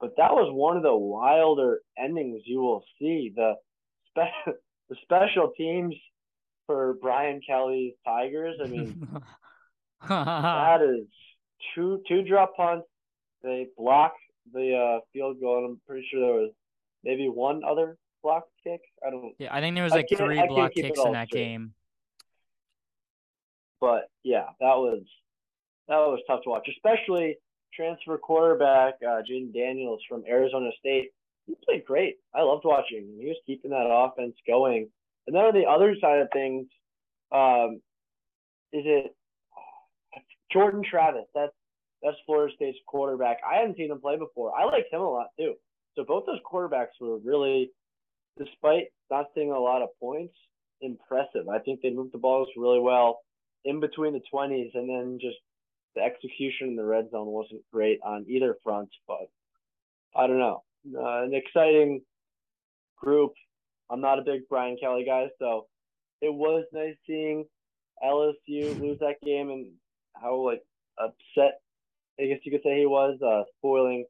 but that was one of the wilder endings you will see. The spe- the special teams for Brian Kelly's Tigers. I mean, that is two two drop punts. They block the uh, field goal. And I'm pretty sure there was maybe one other block kick. I don't. Yeah, I think there was like three block kicks in that straight. game. But yeah, that was that was tough to watch, especially transfer quarterback uh, Jayden Daniels from Arizona State. He played great. I loved watching him. He was keeping that offense going. And then on the other side of things, um, is it Jordan Travis? That's that's Florida State's quarterback. I hadn't seen him play before. I liked him a lot too. So both those quarterbacks were really, despite not seeing a lot of points, impressive. I think they moved the balls really well in between the twenties, and then just the execution in the red zone wasn't great on either front. But I don't know, uh, an exciting group. I'm not a big Brian Kelly guy, so it was nice seeing LSU lose that game and how like upset I guess you could say he was uh, spoiling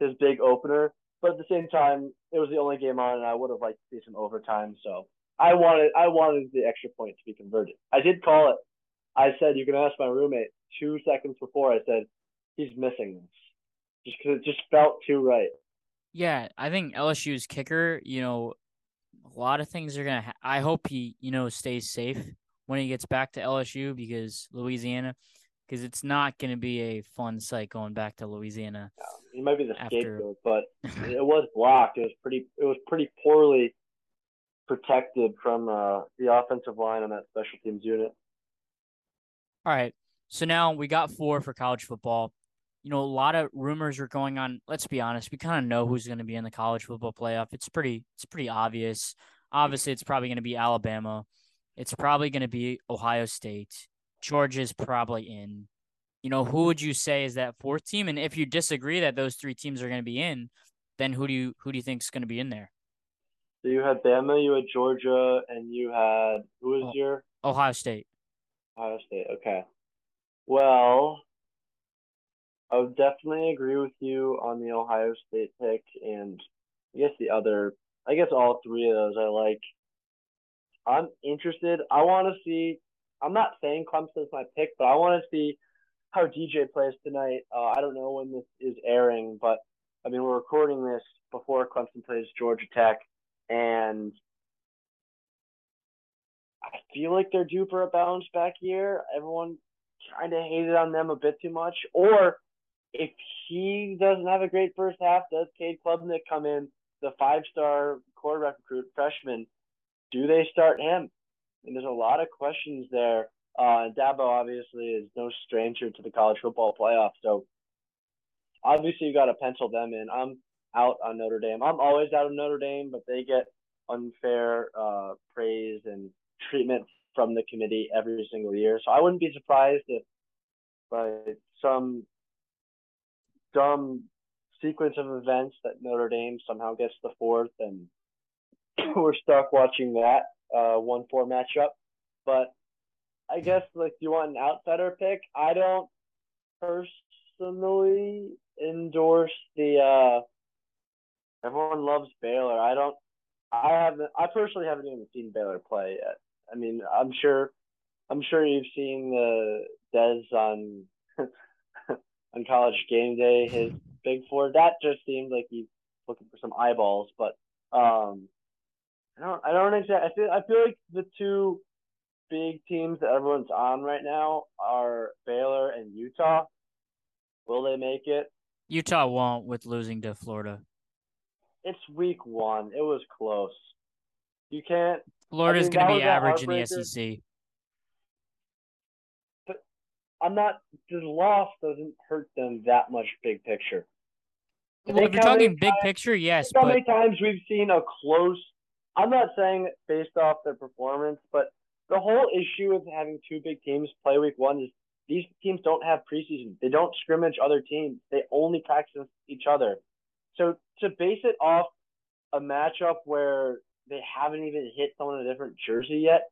his big opener. But at the same time, it was the only game on, and I would have liked to see some overtime. So I wanted I wanted the extra point to be converted. I did call it. I said you can ask my roommate two seconds before. I said he's missing this just because it just felt too right. Yeah, I think LSU's kicker. You know, a lot of things are gonna. Ha- I hope he you know stays safe when he gets back to LSU because Louisiana because it's not going to be a fun sight going back to Louisiana. No, he might be the after... scapegoat, but it was blocked. It was pretty. It was pretty poorly protected from uh, the offensive line on that special teams unit. All right, so now we got four for college football. You know, a lot of rumors are going on. Let's be honest, we kind of know who's going to be in the college football playoff. It's pretty. It's pretty obvious. Obviously, it's probably going to be Alabama. It's probably going to be Ohio State. Georgia's probably in. You know, who would you say is that fourth team? And if you disagree that those three teams are going to be in, then who do you who do you think is going to be in there? So you had Bama, you had Georgia, and you had who was oh, your Ohio State. Ohio State. Okay. Well, I would definitely agree with you on the Ohio State pick, and I guess the other. I guess all three of those I like. I'm interested. I want to see I'm not saying Clemson's my pick, but I want to see how DJ plays tonight. Uh, I don't know when this is airing, but I mean we're recording this before Clemson plays Georgia Tech, and I feel like they're due for a bounce back year. Everyone kind of hated on them a bit too much, or if he doesn't have a great first half, does Cade Klubnik come in, the five star quarterback recruit freshman? Do they start him? And there's a lot of questions there Uh, Dabo obviously is no stranger to the college football playoff, so obviously you got to pencil them in. I'm out on Notre Dame. I'm always out on Notre Dame, but they get unfair uh, praise and treatment from the committee every single year. So I wouldn't be surprised if by some dumb sequence of events that Notre Dame somehow gets the fourth and we're stuck watching that uh, one four matchup. But I guess like you want an outsider pick. I don't personally endorse the uh everyone loves Baylor. I don't I haven't I personally haven't even seen Baylor play yet. I mean, I'm sure I'm sure you've seen the Dez on on college game day, his big four. That just seemed like he's looking for some eyeballs, but um I don't I don't exactly I feel I feel like the two big teams that everyone's on right now are Baylor and Utah. Will they make it? Utah won't with losing to Florida. It's week one. It was close. You can't. Florida's I mean, going to be average in the SEC. But I'm not. The loss doesn't hurt them that much. Big picture. Well, if you're talking big times, picture, yes. How but... many times we've seen a close? I'm not saying based off their performance, but the whole issue with having two big teams play week one is these teams don't have preseason. They don't scrimmage other teams. They only practice each other. So to base it off a matchup where they haven't even hit someone in a different jersey yet,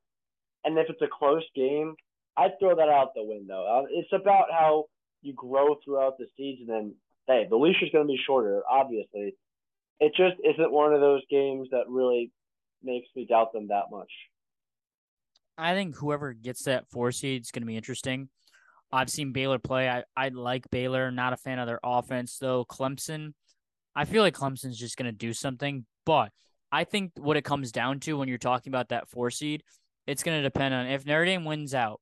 and if it's a close game, I'd throw that out the window. Uh, it's about how you grow throughout the season, and then hey, the leash is going to be shorter, obviously. It just isn't one of those games that really makes me doubt them that much. I think whoever gets that four seed is going to be interesting. I've seen Baylor play. I, I like Baylor. Not a fan of their offense though. Clemson, I feel like Clemson's just going to do something. But I think what it comes down to when you're talking about that four seed, it's going to depend on if Notre Dame wins out.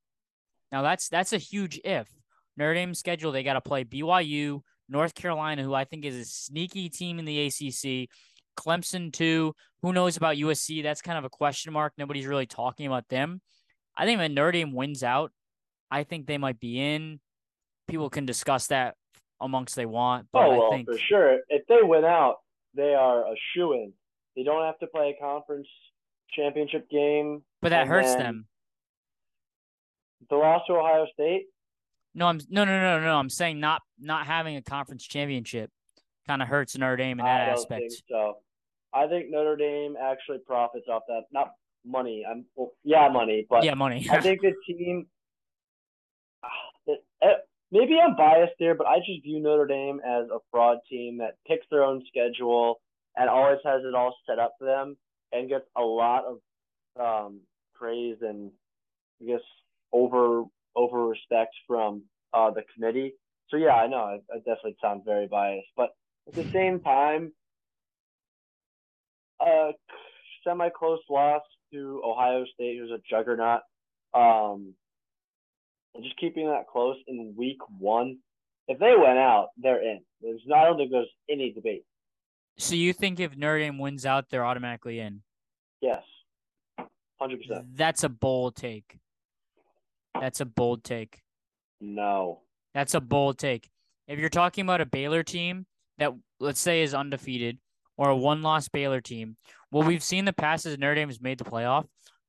Now that's that's a huge if. Notre Dame's schedule they got to play BYU, North Carolina, who I think is a sneaky team in the ACC. Clemson too. Who knows about USC? That's kind of a question mark. Nobody's really talking about them. I think when Notre Dame wins out, I think they might be in. People can discuss that amongst they want. But oh well, I think... for sure. If they win out, they are a shoe in. They don't have to play a conference championship game. But that hurts them. The loss to Ohio State. No, I'm no no no no. I'm saying not not having a conference championship kind of hurts Notre Dame in that I aspect. So I think Notre Dame actually profits off that. Not money. I'm well, yeah, money, but yeah, money. I think the team. It, it, maybe I'm biased here, but I just view Notre Dame as a fraud team that picks their own schedule and always has it all set up for them and gets a lot of um, praise and I guess over over respect from uh, the committee. So yeah, I know it, it definitely sounds very biased, but at the same time, a semi close loss to Ohio State, who's a juggernaut. Um, and just keeping that close in week one. If they went out, they're in. There's I don't think there's any debate. So you think if Notre Dame wins out, they're automatically in? Yes, hundred percent. That's a bold take. That's a bold take. No. That's a bold take. If you're talking about a Baylor team that let's say is undefeated or a one loss Baylor team, well, we've seen the past as Notre Dame has made the playoff.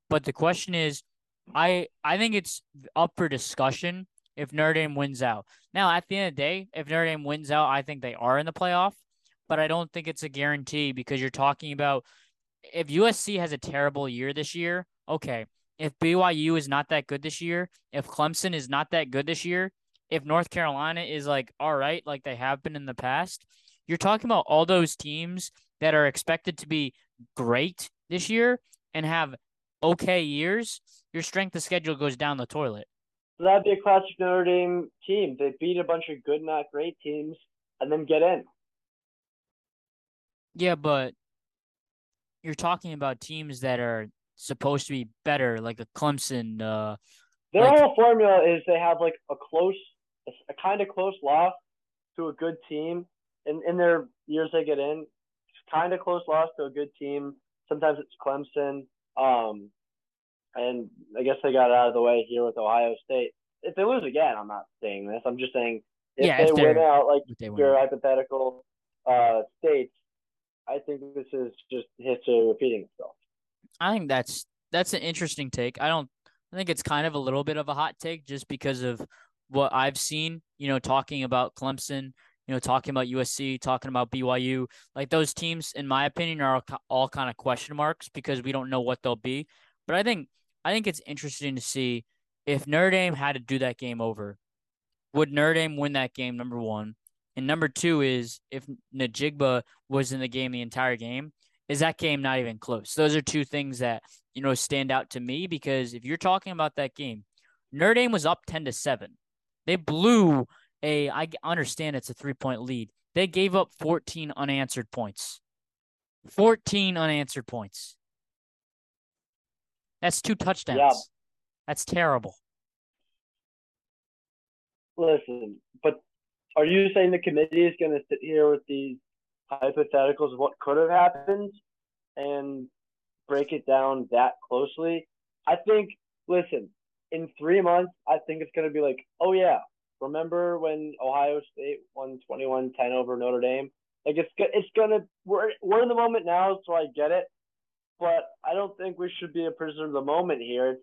But the question is, I I think it's up for discussion if Notre Dame wins out. Now, at the end of the day, if Notre Dame wins out, I think they are in the playoff, but I don't think it's a guarantee because you're talking about if USC has a terrible year this year, okay. If BYU is not that good this year, if Clemson is not that good this year, if North Carolina is like all right, like they have been in the past, you're talking about all those teams that are expected to be great this year and have okay years, your strength of schedule goes down the toilet. So that'd be a classic Notre Dame team. They beat a bunch of good, not great teams, and then get in. Yeah, but you're talking about teams that are supposed to be better, like a Clemson. Uh, Their like, whole formula is they have like a close, a kind of close loss to a good team, in in their years they get in, kind of close loss to a good team. Sometimes it's Clemson. Um, and I guess they got out of the way here with Ohio State. If they lose again, I'm not saying this. I'm just saying if Yeah, they if win out, like if they win your hypothetical uh, states, I think this is just history repeating itself. I think that's that's an interesting take. I don't I think it's kind of a little bit of a hot take just because of what I've seen, you know, talking about Clemson, you know, talking about USC, talking about BYU. Like those teams in my opinion are all, all kind of question marks because we don't know what they'll be. But I think I think it's interesting to see if Notre Dame had to do that game over. Would Notre Dame win that game number 1? And number 2 is if Najigba was in the game the entire game, is that game not even close? Those are two things that you know stand out to me because if you're talking about that game, Notre Dame was up ten to seven. They blew a. I understand it's a three point lead. They gave up fourteen unanswered points. Fourteen unanswered points. That's two touchdowns. Yeah. That's terrible. Listen, are you saying the committee is going to sit here with these hypotheticals of what could have happened and break it down that closely? I think, listen, in three months, I think it's going to be like, oh, yeah, remember when Ohio State won 21 10 over Notre Dame? Like, it's, it's going to, we're, we're in the moment now, so I get it. But I don't think we should be a prisoner of the moment here.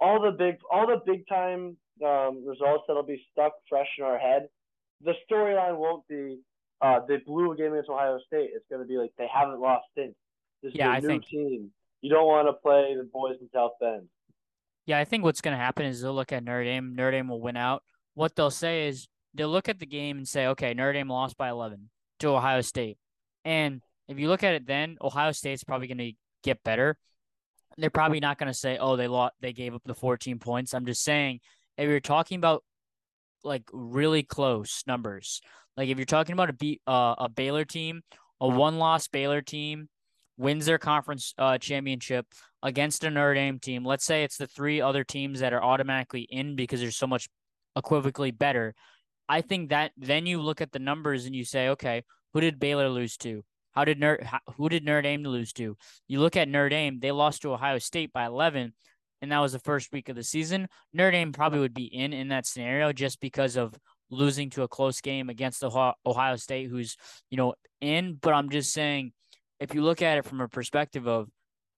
All the big, all the big time um, results that'll be stuck fresh in our head. The storyline won't be uh, they blew a game against Ohio State. It's going to be like they haven't lost since. This Yeah, is a I new think- team. You don't want to play the boys in South Bend. Yeah, I think what's going to happen is they'll look at Notre Dame. Notre Dame will win out. What they'll say is they'll look at the game and say, okay, Notre Dame lost by 11 to Ohio State. And if you look at it then, Ohio State's probably going to get better. They're probably not going to say, oh, they lost, they gave up the 14 points. I'm just saying, if you're talking about like really close numbers, like if you're talking about a beat, uh, a Baylor team, a one-loss Baylor team wins their conference uh, championship against a Notre Dame team, let's say it's the three other teams that are automatically in because they're so much equivocally better. I think that then you look at the numbers and you say, okay, who did Baylor lose to? How did how, who did Notre Dame lose to? You look at Notre Dame, they lost to Ohio State by 11, and that was the first week of the season. Notre Dame probably would be in in that scenario just because of losing to a close game against Ohio, Ohio State, who's you know in. But I'm just saying, if you look at it from a perspective of,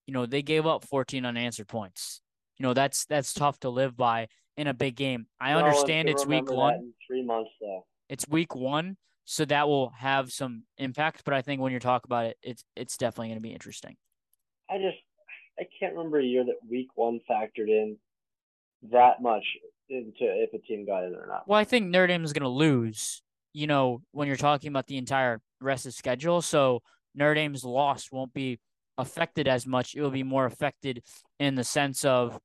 you know, they gave up 14 unanswered points. You know, that's that's tough to live by in a big game. I No understand it's week one. three months, though. It's week one, so that will have some impact. But I think when you talk about it, it's it's definitely going to be interesting. I just I can't remember a year that week one factored in that much into if a team got in or not. Well, I think Notre Dame is going to lose. You know, when you're talking about the entire rest of schedule, so Notre Dame's loss won't be affected as much. It will be more affected in the sense of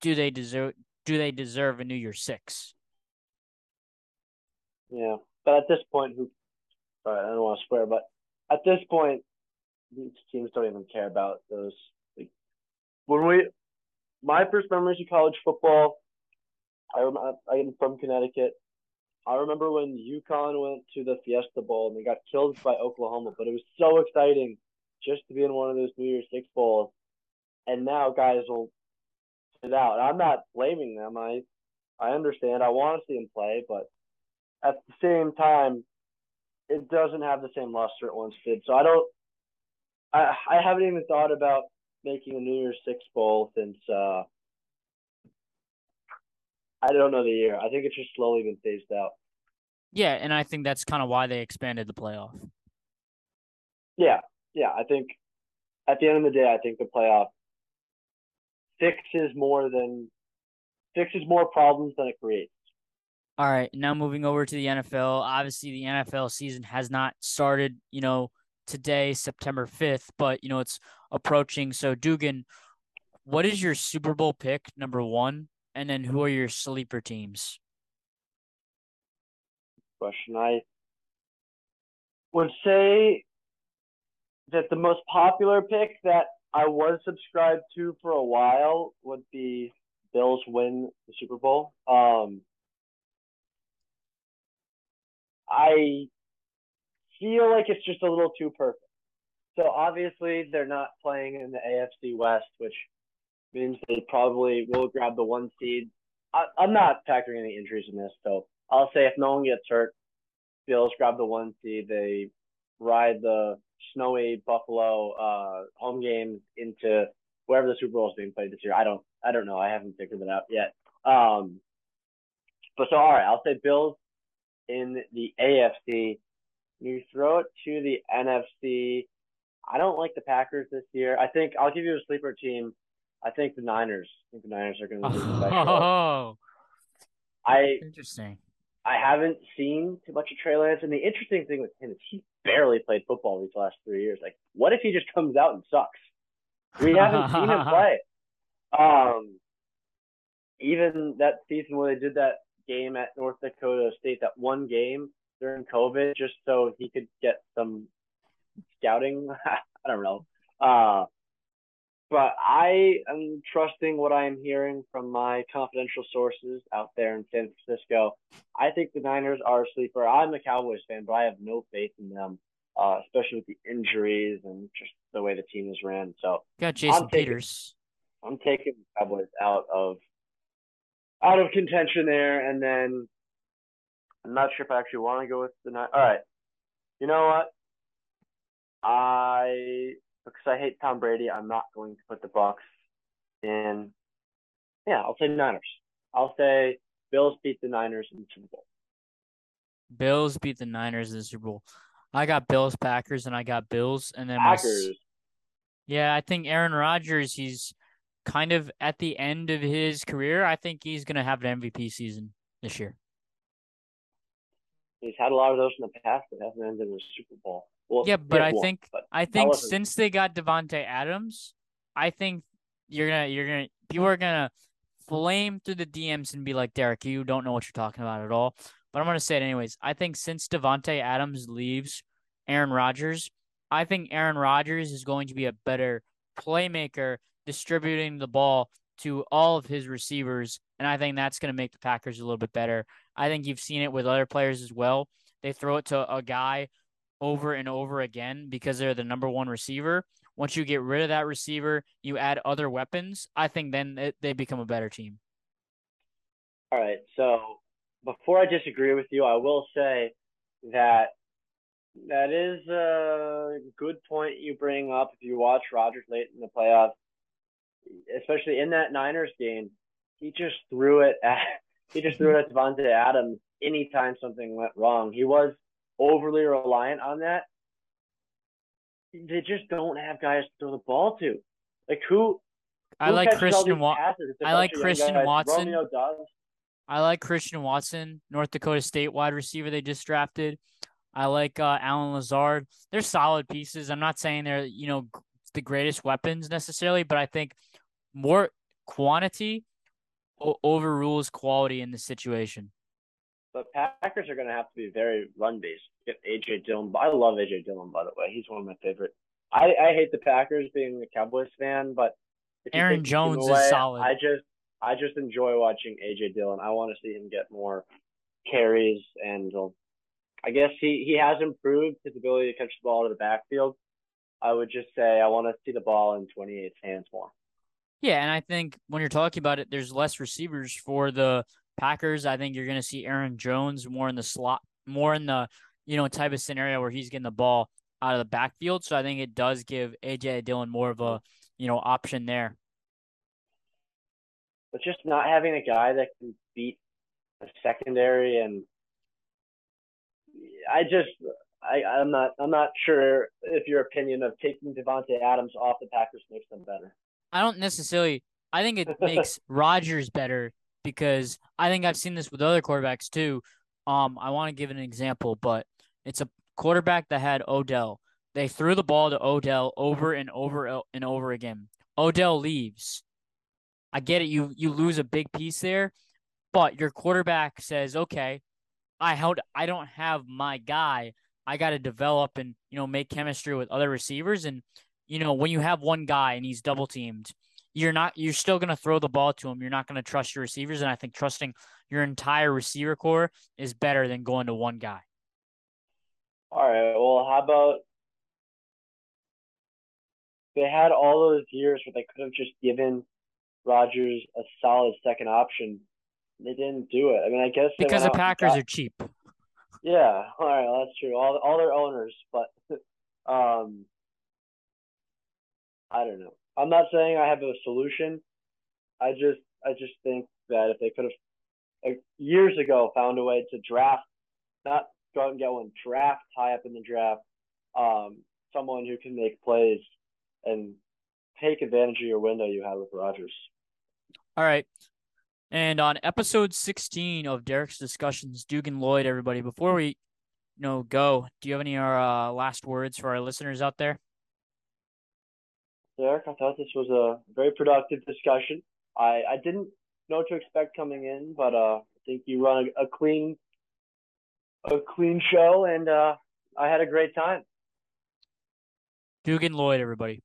do they deserve do they deserve a New Year six? Yeah, but at this point, who? Sorry, I don't want to swear, but at this point, these teams don't even care about those. When we, my first memories of college football, I remember I'm from Connecticut. I remember when UConn went to the Fiesta Bowl and they got killed by Oklahoma, but it was so exciting just to be in one of those New Year's Six bowls. And now guys will sit out. I'm not blaming them. I I understand. I want to see them play, but at the same time, it doesn't have the same luster it once did. So I don't. I I haven't even thought about making a New Year's Six bowl since uh. I don't know the year. I think it's just slowly been phased out. Yeah, and I think that's kind of why they expanded the playoff. Yeah, yeah. I think at the end of the day, I think the playoff fixes more than fixes more problems than it creates. All right, now moving over to the NFL. Obviously, the NFL season has not started, you know, today, September 5th, but, you know, it's approaching. So, Dugan, what is your Super Bowl pick, number one? And then who are your sleeper teams? Question. I would say that the most popular pick that I was subscribed to for a while would be Bills win the Super Bowl. Um, I feel like it's just a little too perfect. So obviously they're not playing in the AFC West, which means they probably will grab the one seed. I, I'm not factoring any injuries in this, so I'll say if no one gets hurt, Bills grab the one seed. They ride the snowy Buffalo uh, home game into wherever the Super Bowl is being played this year. I don't I don't know. I haven't figured it out yet. Um, but so all right, I'll say Bills in the AFC. You throw it to the NFC. I don't like the Packers this year. I think I'll give you a sleeper team. I think the Niners. I think the Niners are going to be special. Oh, I interesting. I haven't seen too much of Trey Lance, and the interesting thing with him is he barely played football these last three years. Like, what if he just comes out and sucks? We haven't seen him play. Um, even that season where they did that game at North Dakota State, that one game during COVID, just so he could get some scouting. I don't know. Uh, but I am trusting what I am hearing from my confidential sources out there in San Francisco. I think the Niners are a sleeper. I'm a Cowboys fan, but I have no faith in them, uh, especially with the injuries and just the way the team is ran. So got Jason I'm taking, Peters. I'm taking the Cowboys out of out of contention there, and then I'm not sure if I actually want to go with the Niners. All right, you know what? I because I hate Tom Brady, I'm not going to put the Bucs in. Yeah, I'll say Niners. I'll say Bills beat the Niners in the Super Bowl. Bills beat the Niners in the Super Bowl. I got Bills, Packers, and I got Bills, and then Packers. My, yeah, I think Aaron Rodgers. He's kind of at the end of his career. I think he's going to have an MVP season this year. He's had a lot of those in the past, that hasn't ended in a Super Bowl. Well, yeah, but I won, think but I think since they got Davante Adams, I think you're gonna you're gonna people are gonna flame through the DMs and be like, Derek, you don't know what you're talking about at all. But I'm gonna say it anyways. I think since Davante Adams leaves Aaron Rodgers, I think Aaron Rodgers is going to be a better playmaker distributing the ball to all of his receivers. And I think that's going to make the Packers a little bit better. I think you've seen it with other players as well. They throw it to a guy over and over again because they're the number one receiver. Once you get rid of that receiver, you add other weapons. I think then they become a better team. All right. So before I disagree with you, I will say that that is a good point you bring up. If you watch Rodgers late in the playoffs, especially in that Niners game, he just threw it at he just threw it at Davante Adams anytime something went wrong. He was overly reliant on that. They just don't have guys to throw the ball to. Like who? I who like Christian Watson. I like Christian Watson. I like Christian Watson, North Dakota State wide receiver they just drafted. I like uh, Allen Lazard. They're solid pieces. I'm not saying they're you know the greatest weapons necessarily, but I think more quantity o- overrules quality in this situation. The Packers are going to have to be very run based. Get AJ Dillon. I love AJ Dillon, by the way. He's one of my favorite. I, I hate the Packers being a Cowboys fan, but Aaron Jones away, is solid. I just I just enjoy watching AJ Dillon. I want to see him get more carries, and uh, I guess he he has improved his ability to catch the ball to the backfield. I would just say I want to see the ball in 28's hands more. Yeah, and I think when you're talking about it, there's less receivers for the Packers. I think you're going to see Aaron Jones more in the slot, more in the you know type of scenario where he's getting the ball out of the backfield. So I think it does give AJ Dillon more of a you know option there. But just not having a guy that can beat a secondary and I just I, I'm not I'm not sure if your opinion of taking Davante Adams off the Packers makes them better. I don't necessarily. I think it makes Rodgers better because I think I've seen this with other quarterbacks too. Um, I want to give an example, but it's a quarterback that had Odell. They threw the ball to Odell over and over and over again. Odell leaves. I get it. You you lose a big piece there, but your quarterback says, "Okay, I held. I don't have my guy. I got to develop and you know make chemistry with other receivers and you know, when you have one guy and he's double teamed, you're not you're still going to throw the ball to him. You're not going to trust your receivers and I think trusting your entire receiver core is better than going to one guy. All right. Well, how about they had all those years where they could have just given Rodgers a solid second option. They didn't do it. I mean, I guess because the Packers got, are cheap. Yeah, all right, well, that's true. All all their owners, but um, I don't know. I'm not saying I have a solution. I just I just think that if they could have like, years ago found a way to draft, not go out and get one, draft high up in the draft, um, someone who can make plays and take advantage of your window you had with Rodgers. All right. And on episode 16 of Derek's discussions, Dugan Lloyd, everybody, before we you know go, do you have any uh, last words for our listeners out there? Derek, I thought this was a very productive discussion. I, I didn't know what to expect coming in, but uh, I think you run a, a clean a clean show, and uh, I had a great time. Dugan Lloyd, everybody.